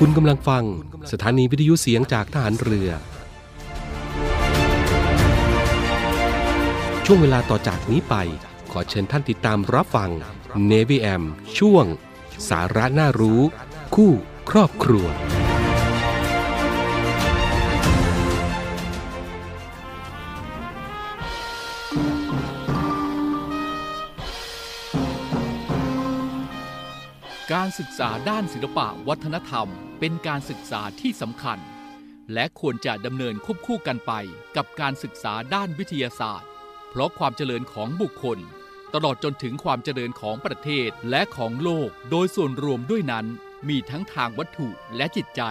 คุณกำลังฟังสถานีวิทยุเสียงจากทหารเรือ ช่วงเวลาต่อจากนี้ไป ขอเชิญท่านติดตามรับฟัง Navy AM ช่วง สาระน่ารู้ คู่ครอบครัว การศึกษาด้านศิลปะวัฒนธรรม เป็นการศึกษาที่สำคัญ และควรจะดำเนินควบคู่กันไปกับการศึกษาด้านวิทยาศาสตร์ เพราะความเจริญของบุคคล ตลอดจนถึงความเจริญของประเทศและของโลกโดยส่วนรวมด้วยนั้น มีทั้งทางวัตถุและจิตใจ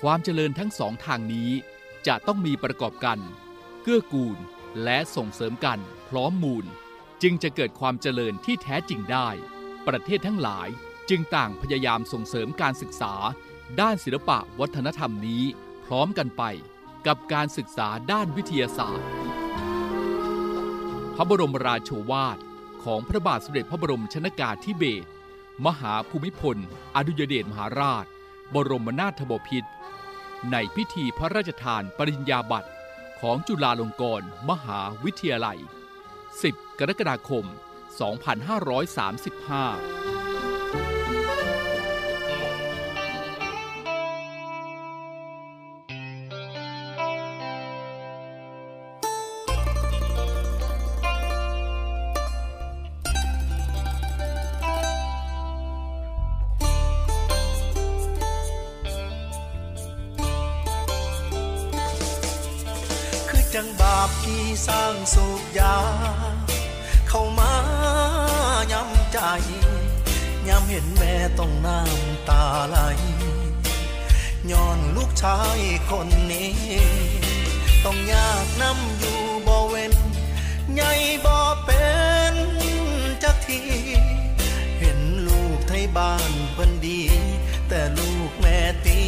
ความเจริญทั้งสองทางนี้ จะต้องมีประกอบกัน เกื้อกูลและส่งเสริมกันพร้อมมูล จึงจะเกิดความเจริญที่แท้จริงได้ ประเทศทั้งหลาย จึงต่างพยายามส่งเสริมการศึกษา ด้านศิลปะวัฒนธรรมนี้ พร้อมกันไปกับการศึกษาด้านวิทยาศาสตร์ พระบรมราโชวาทของพระบาทสมเด็จพระบรมชนากาธิเบศรมหาภูมิพล อดุยเดชมหาราช บรมนาถบพิตรในพิธีพระราชทานปริญญาบัตรของจุฬาลงกรณ์มหาวิทยาลัย 10 กรกฎาคม 2535ากน้ำอยู่บ่เว้นใหญ่บ่เป็นจักที เห็นลูกไทยบ้านเพิ่นดี แต่ลูกแม่ตี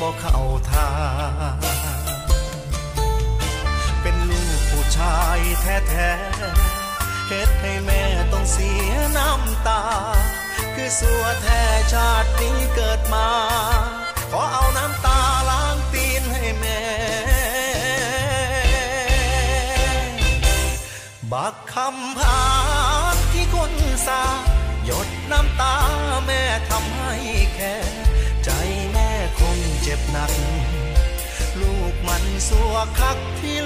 บอเข้าทางเป็นลูกผู้ชายแท้ๆเฮ็ดให้แม่ต้องเสียน้ำตา คือสัวแท้ชาตินี้เกิดมา ขอเอาน้ำตา บักคำพานที่คนสาหยดน้ำตาแม่ทำให้แค่ใจแม่คงเจ็บหนัก ลูกมันสัวคักที่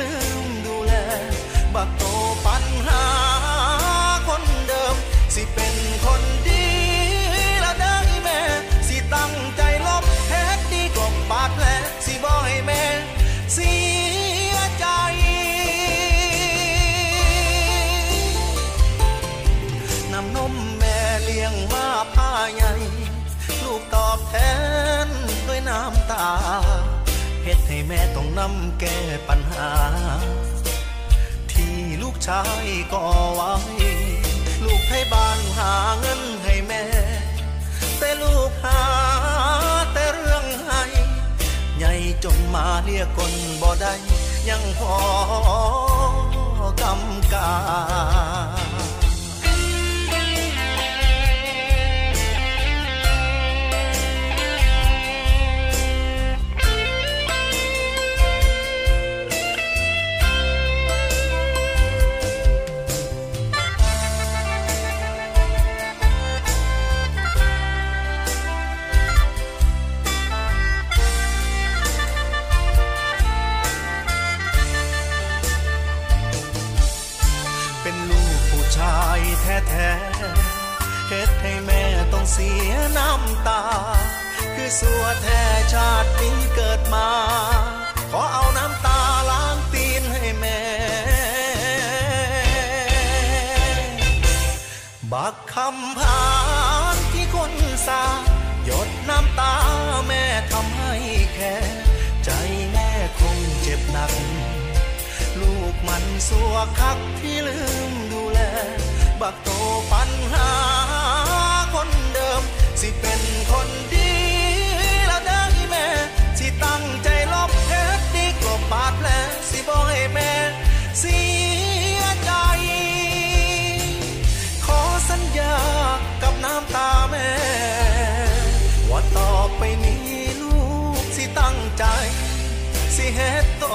แม่ต้องนำแก้ปัญหา ที่ลูกชายก่อไว้ ลูกให้บ้านหาเงินให้แม่ แต่ลูกหาแต่เรื่องให้ใหญ่จนมาเรียกคนบ่ได้ยังพอกำกาันสัวคักที่ลืมดูแล บักโตปัญหาคนเดิม สิเป็นคนดีแล้วเด้อแม่ที่ตั้งใจลบเฮ็ดดีกลบบาดแผลสิบอกให้แม่เสียใจ ขอสัญญากับน้ำตาแม่ ว่าต่อไปนี้ลูกสิตั้งใจ สิเฮ็ดโต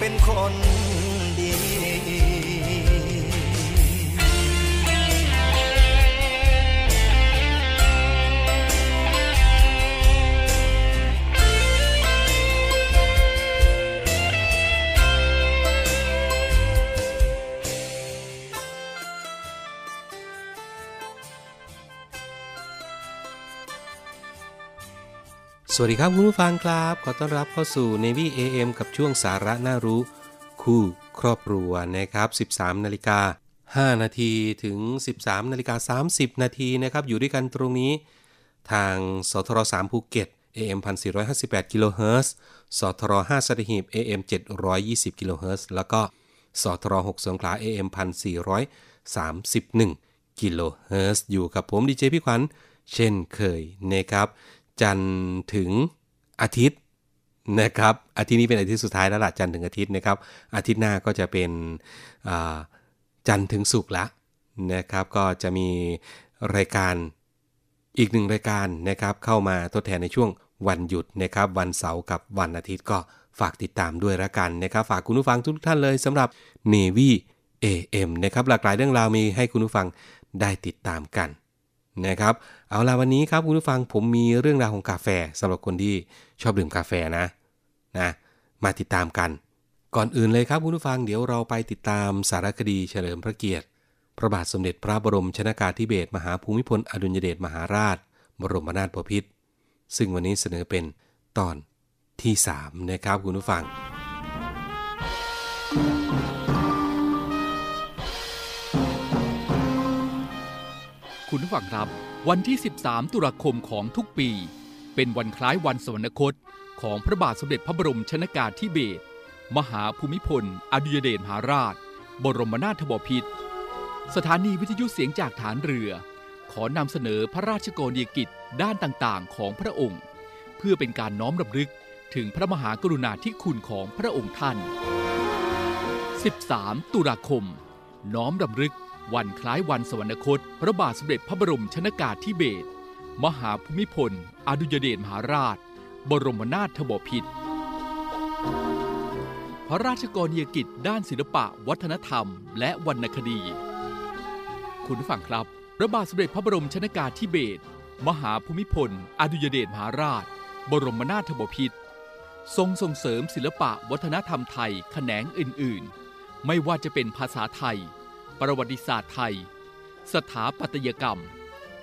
เป็นคน สวัสดีครับคุณผู้ฟังครับ ขอต้อนรับเข้าสู่ Navy AM กับช่วงสาระน่ารู้ คู่ครอบครัวนะครับ 13 นาฬิกา 5 นาทีถึง 13 นาฬิกา 30 นาทีนะครับ อยู่ด้วยกันตรงนี้ ทางสทร3ภูเก็ต AM 1458กิโลเฮิรตซ์สทร5สัตหีบ AM 720กิโลเฮิรตซ์แล้วก็สทร6สงขลา AM 1431กิโลเฮิรตซ์อยู่กับผมดีเจพี่ขวัญเช่นเคยนะครับ จันทร์ถึงอาทิตย์นะครับอาทิตย์นี้เป็นอาทิตย์สุดท้ายแล้วล่ะจันทร์ถึงอาทิตย์นะครับ อาทิตย์หน้าก็จะเป็นจันทร์ถึงศุกร์ละนะครับ ก็จะมีรายการอีกหนึ่งรายการนะครับเข้ามาทดแทนในช่วงวันหยุดนะครับ วันเสาร์กับวันอาทิตย์ก็ฝากติดตามด้วยละกันนะครับ ฝากคุณผู้ฟังทุกท่านเลยสำหรับ Navy AM นะครับหลากหลายเรื่องราวมีให้คุณผู้ฟังได้ติดตามกัน นะครับ เอาล่ะวันนี้ครับคุณผู้ฟังผมมีเรื่องราวของกาแฟสำหรับคนที่ชอบดื่มกาแฟนะนะมาติดตามกัน ก่อนอื่นเลยครับคุณผู้ฟังเดี๋ยวเราไปติดตามสารคดีเฉลิมพระเกียรติ พระบาทสมเด็จพระบรมชนากาธิเบศรมหาภูมิพลอดุลยเดชมหาราช บรมนาถบพิตรซึ่งวันนี้เสนอเป็นตอนที่ 3 นะครับคุณผู้ฟัง คุณผู้ฟังครับ วันที่ 13 ตุลาคมของทุกปี เป็นวันคล้ายวันสวรรคต ของพระบาทสมเด็จพระบรมชนากาธิเบศรมหาภูมิพล อดุยเดชมหาราช บรมนาถบพิตรสถานีวิทยุเสียงจากฐานเรือ ขอนำเสนอพระราชกรณียกิจด้านต่างๆ ของพระองค์ เพื่อเป็นการน้อมรำลึกถึงพระมหากรุณาธิคุณของพระองค์ท่าน 13 ตุลาคม น้อมรำลึก วันคล้ายวันสวรรคต พระบาทสมเด็จพระบรมชนากาธิเบศรมหาภูมิพล อดุยเดชมหาราช บรมนาถบพิตรพระราชกรณียกิจด้านศิลปะ วัฒนธรรม และวรรณคดี คุณผู้ฟังครับ พระบาทสมเด็จพระบรมชนากาธิเบศรมหาภูมิพล อดุยเดชมหาราช บรมนาถบพิตรทรงส่งเสริมศิลปะวัฒนธรรมไทยแขนงอื่น ๆ ไม่ว่าจะเป็นภาษาไทย ประวัติศาสตร์ไทย สถาปัตยกรรม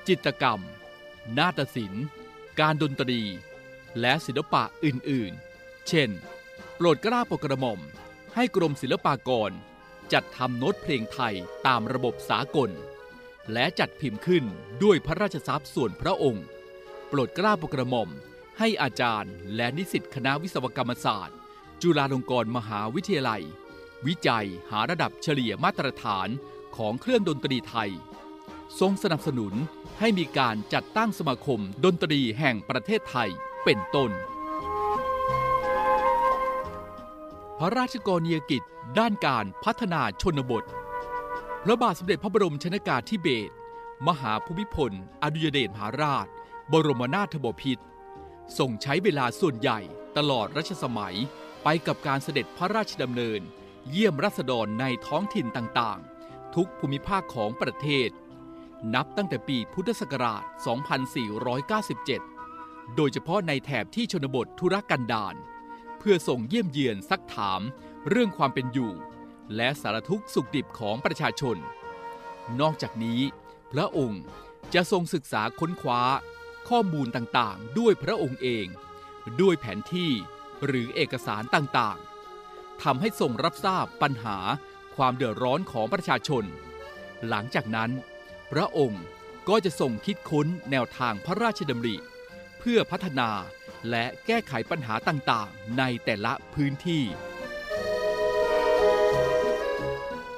จิตรกรรม นาฏศิลป์ การดนตรี และศิลปะอื่นๆ เช่น โปรดกล้าโปรดกระหม่อม ให้กรมศิลปากร จัดทำโน้ตเพลงไทยตามระบบสากล และจัดพิมพ์ขึ้นด้วยพระราชทรัพย์ส่วนพระองค์ โปรดกล้าโปรดกระหม่อม ให้อาจารย์และนิสิตคณะวิศวกรรมศาสตร์ จุฬาลงกรณ์มหาวิทยาลัย วิจัยหาระดับเฉลี่ยมาตรฐานของเครื่องดนตรีไทย ทรงสนับสนุนให้มีการจัดตั้งสมาคมดนตรีแห่งประเทศไทยเป็นต้น พระราชกรณียกิจด้านการพัฒนาชนบท พระบาทสมเด็จพระบรมชนากาธิเบศรมหาภูมิพล อดุยเดชมหาราช บรมนาถบพิตรทรงใช้เวลาส่วนใหญ่ตลอดรัชสมัยไปกับการเสด็จพระราชดำเนิน เยี่ยมรัษฎรในท้องถิ่นต่างๆ ทุกภูมิภาคของประเทศ นับตั้งแต่ปีพุทธศักราช 2497 โดยเฉพาะในแถบที่ชนบทธุรกันดารเพื่อส่งเยี่ยมเยือนซักถามเรื่องความเป็นอยู่ และสารทุกข์สุขดิบของประชาชน นอกจากนี้ พระองค์จะทรงศึกษาค้นคว้า ข้อมูลต่างๆ ด้วยพระองค์เอง ด้วยแผนที่หรือเอกสารต่างๆ ทำให้ทรงรับทราบปัญหาความเดือดร้อนของประชาชน หลังจากนั้น พระองค์ก็จะทรงคิดค้นแนวทางพระราชดำริ เพื่อพัฒนาและแก้ไขปัญหาต่างๆ ในแต่ละพื้นที่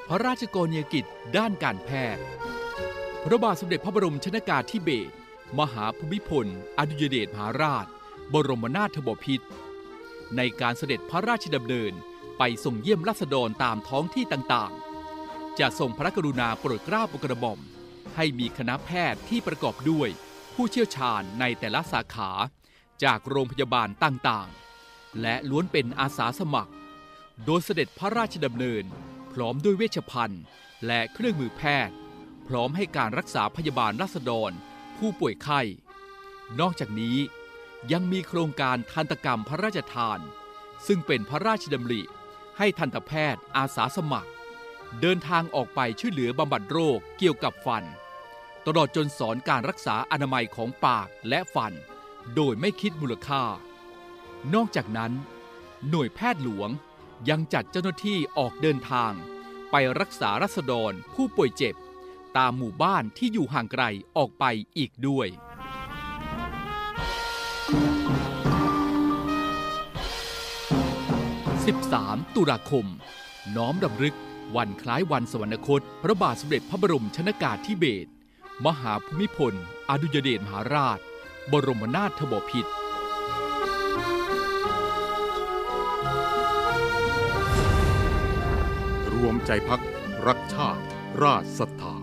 พระราชกรณียกิจด้านการแพทย์ พระบาทสมเด็จพระบรมชนากาธิเบศรมหาภูมิพล อดุยเดชมหาราช บรมนาถบพิตรในการเสด็จพระราชดำเนิน ไปส่งเยี่ยมราษฎรตามท้องที่ต่างๆ จะทรงพระกรุณาโปรดเกล้าโปรดกระหม่อม ให้มีคณะแพทย์ที่ประกอบด้วย ผู้เชี่ยวชาญในแต่ละสาขา จากโรงพยาบาลต่างๆ และล้วนเป็นอาสาสมัคร โดยเสด็จพระราชดำเนิน พร้อมด้วยเวชภัณฑ์ และเครื่องมือแพทย์ พร้อมให้การรักษาพยาบาลรัษฎร ผู้ป่วยไข้ นอกจากนี้ยังมีโครงการทันตกรรมพระราชทาน ซึ่งเป็นพระราชดำริ ให้ทันตแพทย์อาสาสมัคร เดินทางออกไปช่วยเหลือบำบัดโรคเกี่ยวกับฟัน ตลอดจนสอนการรักษาอนามัยของปากและฟัน โดยไม่คิดมูลค่า นอกจากนั้น หน่วยแพทย์หลวงยังจัดเจ้าหน้าที่ออกเดินทาง ไปรักษารัษฎรผู้ป่วยเจ็บ ตามหมู่บ้านที่อยู่ห่างไกลออกไปอีกด้วย 3 ตุลาคม น้อมรำลึกวันคล้ายวันสวรรคต พระบาทสมเด็จพระบรมชนากาธิเบศรมหาภูมิพล อดุยเดชมหาราช บรมนาถบพิตรรวมใจพักรักชาติ ราชศรัทธาหยา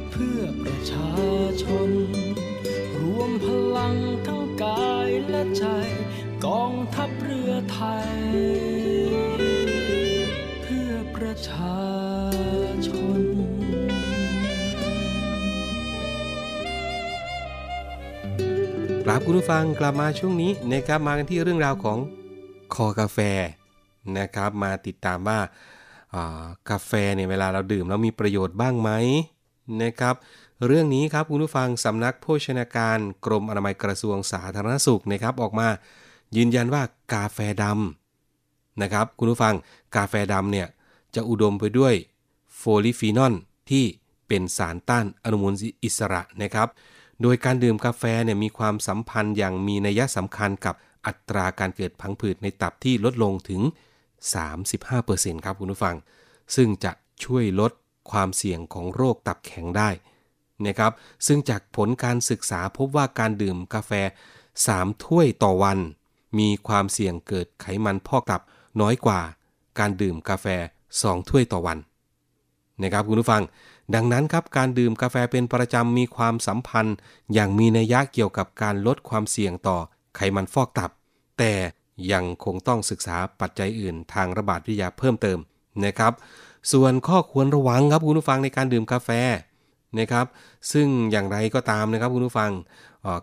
เพื่อประชาชน รวมพลังทั้งกายและใจ กองทัพเรือไทย เพื่อประชาชนครับคุณผู้ฟังกลับมาช่วงนี้นะครับมากันที่เรื่องราวของคอกาแฟนะครับ มาติดตามว่าอ่ากาแฟเนี่ยเวลาเราดื่มแล้วมีประโยชน์บ้างไหม นะครับ เรื่องนี้ครับคุณผู้ฟังสำนักโภชนาการกรมอนามัยกระทรวงสาธารณสุขนะครับออกมา ยืนยันว่ากาแฟดำนะครับคุณผู้ฟังกาแฟดำเนี่ยจะอุดมไปด้วยโพลีฟีนอลที่เป็นสารต้านอนุมูลอิสระนะครับ โดยการดื่มกาแฟเนี่ยมีความสัมพันธ์อย่างมีนัยสำคัญกับอัตราการเกิดพังผืดในตับที่ลดลงถึง 35%ครับคุณผู้ฟัง ซึ่งจะช่วยลด ความเสี่ยงของโรคตับแข็งได้นะครับซึ่งจากผลการศึกษาพบว่าการดื่มกาแฟ 3 ถ้วยต่อวัน มีความเสี่ยงเกิดไขมันพอกตับน้อยกว่า การดื่มกาแฟ 2 ถ้วยต่อวันนะครับคุณผู้ฟัง ดังนั้นครับการดื่มกาแฟเป็นประจำมีความสัมพันธ์ อย่างมีนัยยะเกี่ยวกับการลดความเสี่ยงต่อไขมันฟอกตับ แต่ยังคงต้องศึกษาปัจจัยอื่นทางระบาดวิทยาเพิ่มเติมนะครับ ส่วนข้อควรระวังครับคุณผู้ฟังในการดื่มกาแฟนะครับ ซึ่งอย่างไรก็ตามนะครับคุณผู้ฟัง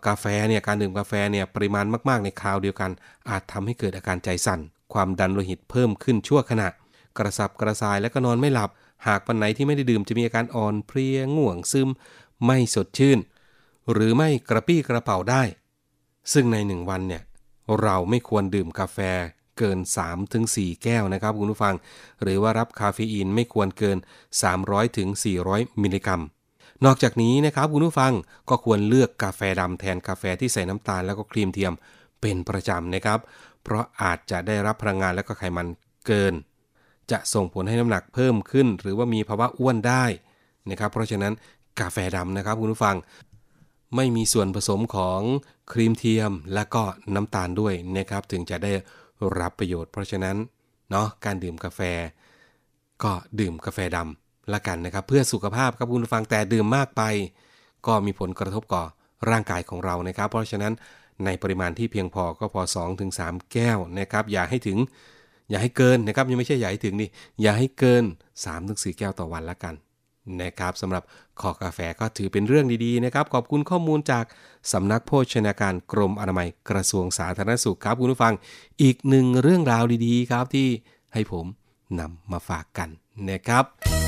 กาแฟเนี่ยการดื่มกาแฟเนี่ยปริมาณมากๆในคราวเดียวกัน อาจทำให้เกิดอาการใจสั่น ความดันโลหิตเพิ่มขึ้นชั่วขณะ กระสับกระส่ายและก็นอนไม่หลับ หากวันไหนที่ไม่ได้ดื่มจะมีอาการอ่อนเพลียง่วงซึม ไม่สดชื่น หรือไม่กระปรี้กระเปร่าได้ ซึ่งในหนึ่งวันเนี่ยเราไม่ควรดื่มกาแฟ เกิน 3-4 แก้วนะครับคุณผู้ฟัง หรือว่ารับคาเฟอีนไม่ควรเกิน 300-400 มิลลิกรัม นอกจากนี้นะครับคุณผู้ฟังก็ควรเลือกกาแฟดำแทนกาแฟที่ใส่น้ำตาลแล้วก็ครีมเทียมเป็นประจำนะครับ เพราะอาจจะได้รับพลังงานและก็ไขมันเกิน จะส่งผลให้น้ำหนักเพิ่มขึ้น หรือว่ามีภาวะอ้วนได้นะครับ เพราะฉะนั้นกาแฟดำนะครับคุณผู้ฟังไม่มีส่วนผสมของครีมเทียมและก็น้ำตาลด้วยนะครับ ถึงจะได้ รับประโยชน์ เพราะฉะนั้นเนาะการดื่มกาแฟ ก็ดื่มกาแฟดำละกันนะครับ เพื่อสุขภาพครับคุณฟังแต่ดื่มมากไป ก็มีผลกระทบต่อร่างกายของเรานะครับ เพราะฉะนั้นในปริมาณที่เพียงพอก็พอ 2-3 แก้วนะครับ อย่าให้ถึงอย่าให้เกินนะครับยังไม่ใช่อย่าให้ถึงนี่อย่าให้เกิน 3-4 แก้วต่อวันละกัน นะครับสำหรับคอกาแฟก็ถือเป็นเรื่องดีๆนะครับ ขอบคุณข้อมูลจากสำนักโภชนาการกรมอนามัยกระทรวงสาธารณสุขครับคุณผู้ฟัง อีกหนึ่งเรื่องราวดีๆ ครับที่ให้ผมนำมาฝากกันนะครับ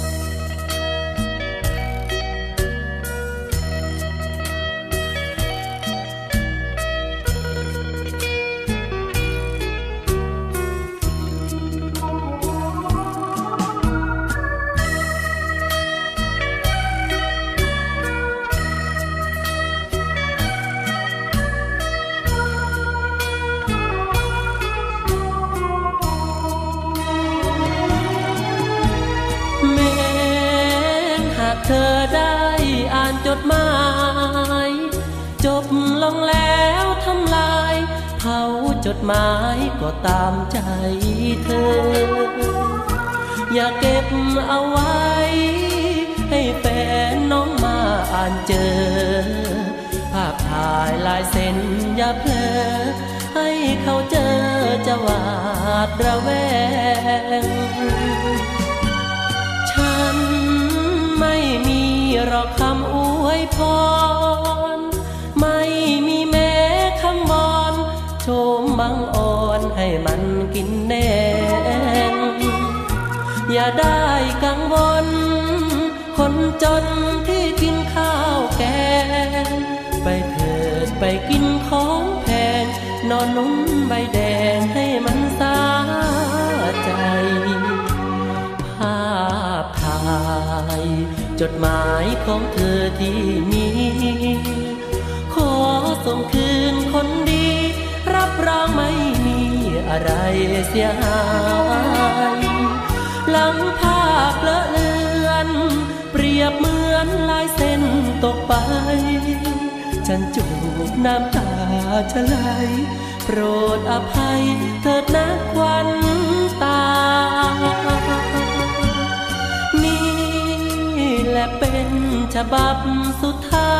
ายก็ตามใจเธอ อย่าเก็บเอาไว้ ให้แฟนน้องมาอ่านเจอ ภาพถ่ายลายเส้นอย่าเพลอ ให้เขาเจอจะหวาดระแวง ฉันไม่มีหรอกคำอวยพร มบังอ่อนให้มันกินแนงอย่าได้กังวล คนจนที่กินข้าวแกง ไปเถิดไปกินของแพง นอนนุ่มใบแดงให้มันสาใจภาพถ่ายจดหมายของเธอที่มี ขอส่งคืนคนดี รับรองไม่มีอะไรเสียหายหลังภาพเลอะเลือน เปรียบเหมือนลายเส้นตกไป ฉันจูบน้ำตาชะไหลโปรดอภัยเถิดนะควันตา นี่แหละเป็นฉบับสุดท้า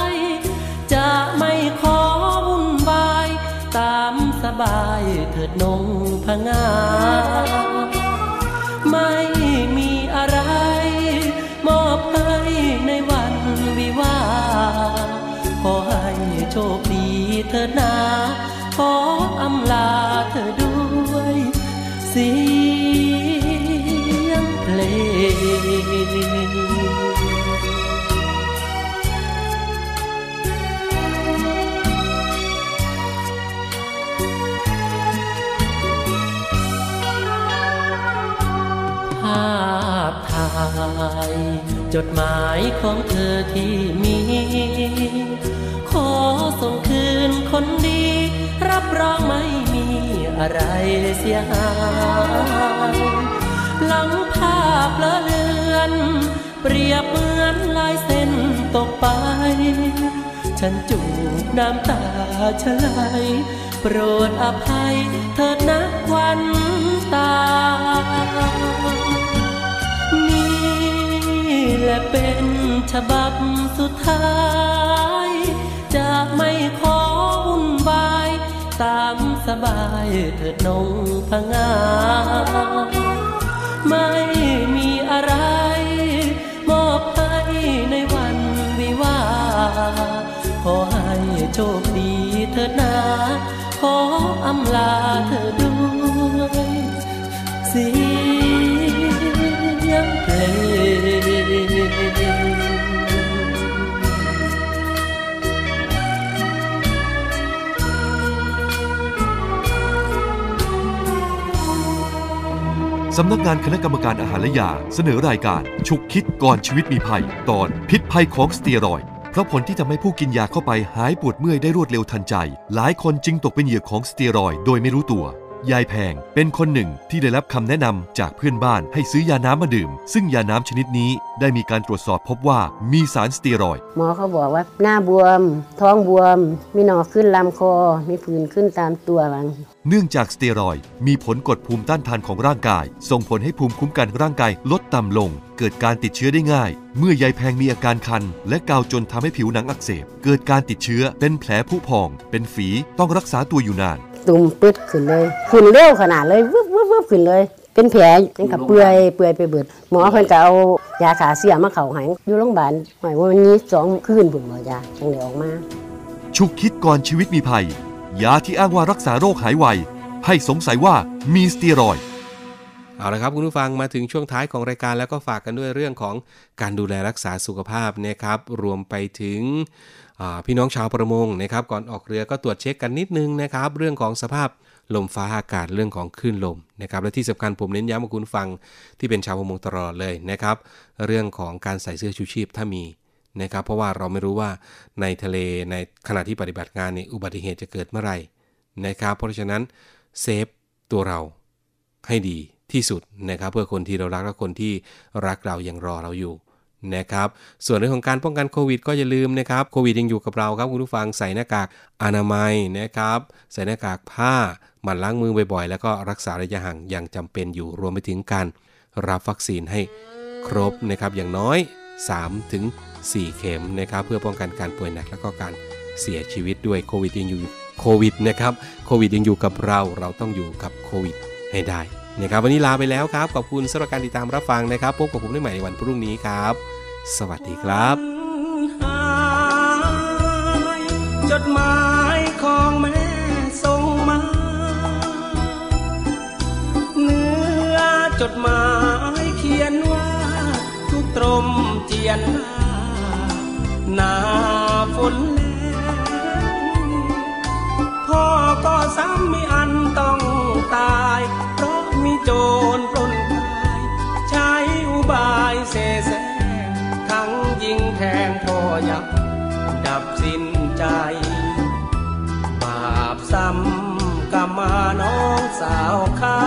ย บายเถิดนงพงา ไม่มีอะไร มอบให้ในวันวิวา ขอให้โชคดีเถิดนา ขออำลาเธอด้วยสีายจดหมายของเธอที่มี ขอส่งคืนคนดี รับรองไม่มีอะไรเสียหายหลังภาพละเลือน เปรียบเหมือนลายเส้นตกไป ฉันจูบน้ำตาชะไหลโปรดอภัยเถิดนักวันตา และเป็นฉบับสุดท้าย จะไม่ขอวุ่นวาย ตามสบายเถิดนงพงาไม่มีอะไร มอบให้ในวันวิวาขอให้โชคดีเถิดนา ขออำลาเธอด้วยสี งเพลงสำนักงานคณะกรรมการอาหารและยาเสนอรายการฉุกคิดก่อนชีวิตมีภัย ตอนพิษภัยของสเตียรอยเพราะผลที่ทำให้ผู้กินยาเข้าไปหายปวดเมื่อยได้รวดเร็วทันใจ หลายคนจึงตกเป็นเหยื่อของสเตียรอยโดยไม่รู้ตัว ยายแพงเป็นคนหนึ่งที่ได้รับคำแนะนำจากเพื่อนบ้านให้ซื้อยาน้ำมาดื่ม ซึ่งยาน้ำชนิดนี้ได้มีการตรวจสอบพบว่ามีสารสเตียรอยด์หมอเขาบอกว่าหน้าบวม ท้องบวม มีหนองขึ้นลำคอ มีผื่นขึ้นตามตัวบางเนื่องจากสเตียรอยด์มีผลกดภูมิต้านทานของร่างกาย ส่งผลให้ภูมิคุ้มกันร่างกายลดต่ำลง เกิดการติดเชื้อได้ง่าย เมื่อยายแพงมีอาการคัน และกาวจนทำให้ผิวหนังอักเสบ เกิดการติดเชื้อเป็นแผลผุพอง เป็นฝีต้องรักษาตัวอยู่นาน ตุ่มปึ๊ดขึ้นเลย ขึ้นเร็วขนาดเลย วึบวึบวึบขึ้นเลย เป็นแผลยังกับเปื่อยเปื่อยไปเบิด หมอเพิ่นก็เอายาขาเสียมาเข้าให้อยู่โรงพยาบาลหมายว่ามันนี้สองคืนผุนบ่ยาจังได้ออกมา ฉุกคิดก่อนชีวิตมีภัย ยาที่อ้างว่ารักษาโรคหายไว ให้สงสัยว่ามีสเตียรอยด์ เอาละครับคุณผู้ฟังมาถึงช่วงท้ายของรายการแล้วก็ฝากกันด้วยเรื่องของการดูแลรักษาสุขภาพนะครับ รวมไปถึง พี่น้องชาวประมงนะครับก่อนออกเรือก็ตรวจเช็คกันนิดนึงนะครับ เรื่องของสภาพลมฟ้าอากาศเรื่องของคลื่นลมนะครับและที่สำคัญผมเน้นย้ำกับคุณฟังที่เป็นชาวประมงตลอดเลยนะครับ เรื่องของการใส่เสื้อชูชีพถ้ามีนะครับเพราะว่าเราไม่รู้ว่าในทะเลในขณะที่ปฏิบัติงานในอุบัติเหตุจะเกิดเมื่อไหร่นะครับเพราะฉะนั้นเซฟตัวเราให้ดีที่สุดนะครับเพื่อคนที่เรารักและคนที่รักเรายังรอเราอยู่ นะครับ ส่วนเรื่องของการป้องกันโควิดก็อย่าลืมนะครับโควิดยังอยู่กับเราครับคุณผู้ฟังใส่หน้ากากอนามัยนะครับ ใส่หน้ากากผ้าหมั่นล้างมือบ่อยๆ แล้วก็รักษาระยะห่างอย่างจำเป็นอยู่รวมไปถึงการรับวัคซีนให้ครบนะครับอย่างน้อย 3 ถึง 4 เข็มนะครับเพื่อป้องกันการป่วยหนักแล้วก็การเสียชีวิตด้วยโควิดยังอยู่โควิดนะครับโควิดยังอยู่กับเราเราต้องอยู่กับโควิดให้ได้นะครับวันนี้ลาไปแล้วครับ ขอบคุณสำหรับการติดตามรับฟังนะครับ พบกับผมได้ใหม่ในวันพรุ่งนี้ครับ สวัสดีครับจดหมายของแม่ส่งมา เนื้อจดหมายเขียนว่า ทุกตรมเจียนหน้าฝนแล้พ่อก็ซ้ำมีอัน ยับ ดับสิ้นใจ บาปซ้ำกรรมาน้องสาวข้า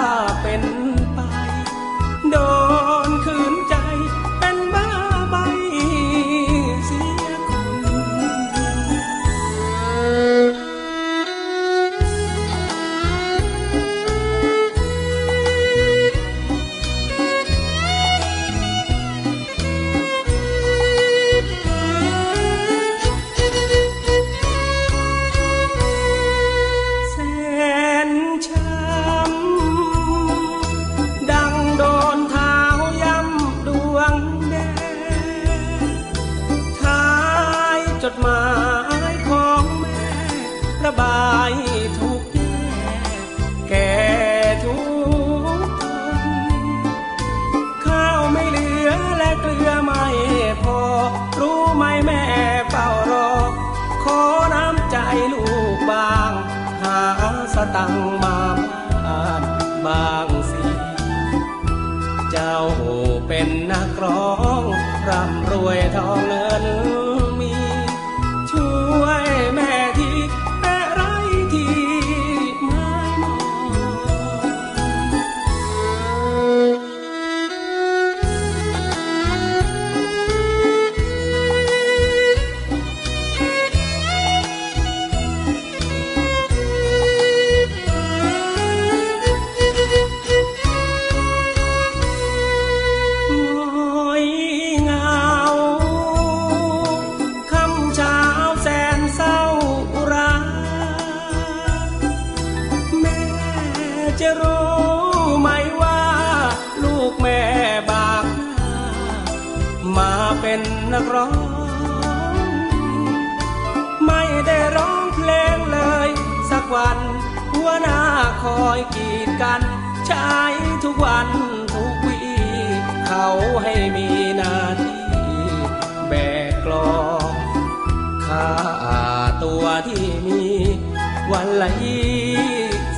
วันละยี่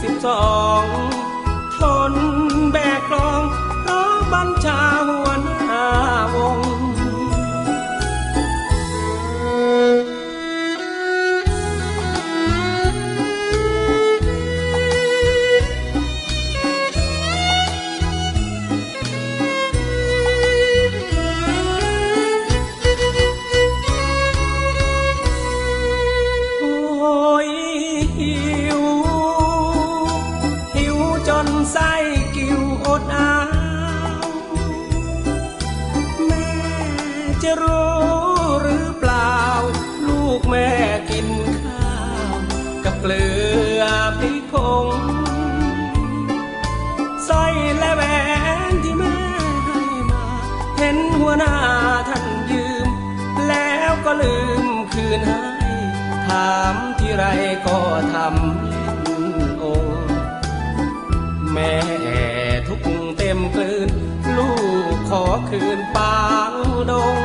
สิบสองะรู้หรือเปล่า ลูกแม่กินข้าว กับเกลือพริกผงส่และแหวนที่แม่ให้มา เห็นหัวหน้าท่านยืม แล้วก็ลืมคืนให้ ถามที่ไรก็ทำโอ แม่ทุกเต็มกลืน ลูกขอคืนปางดง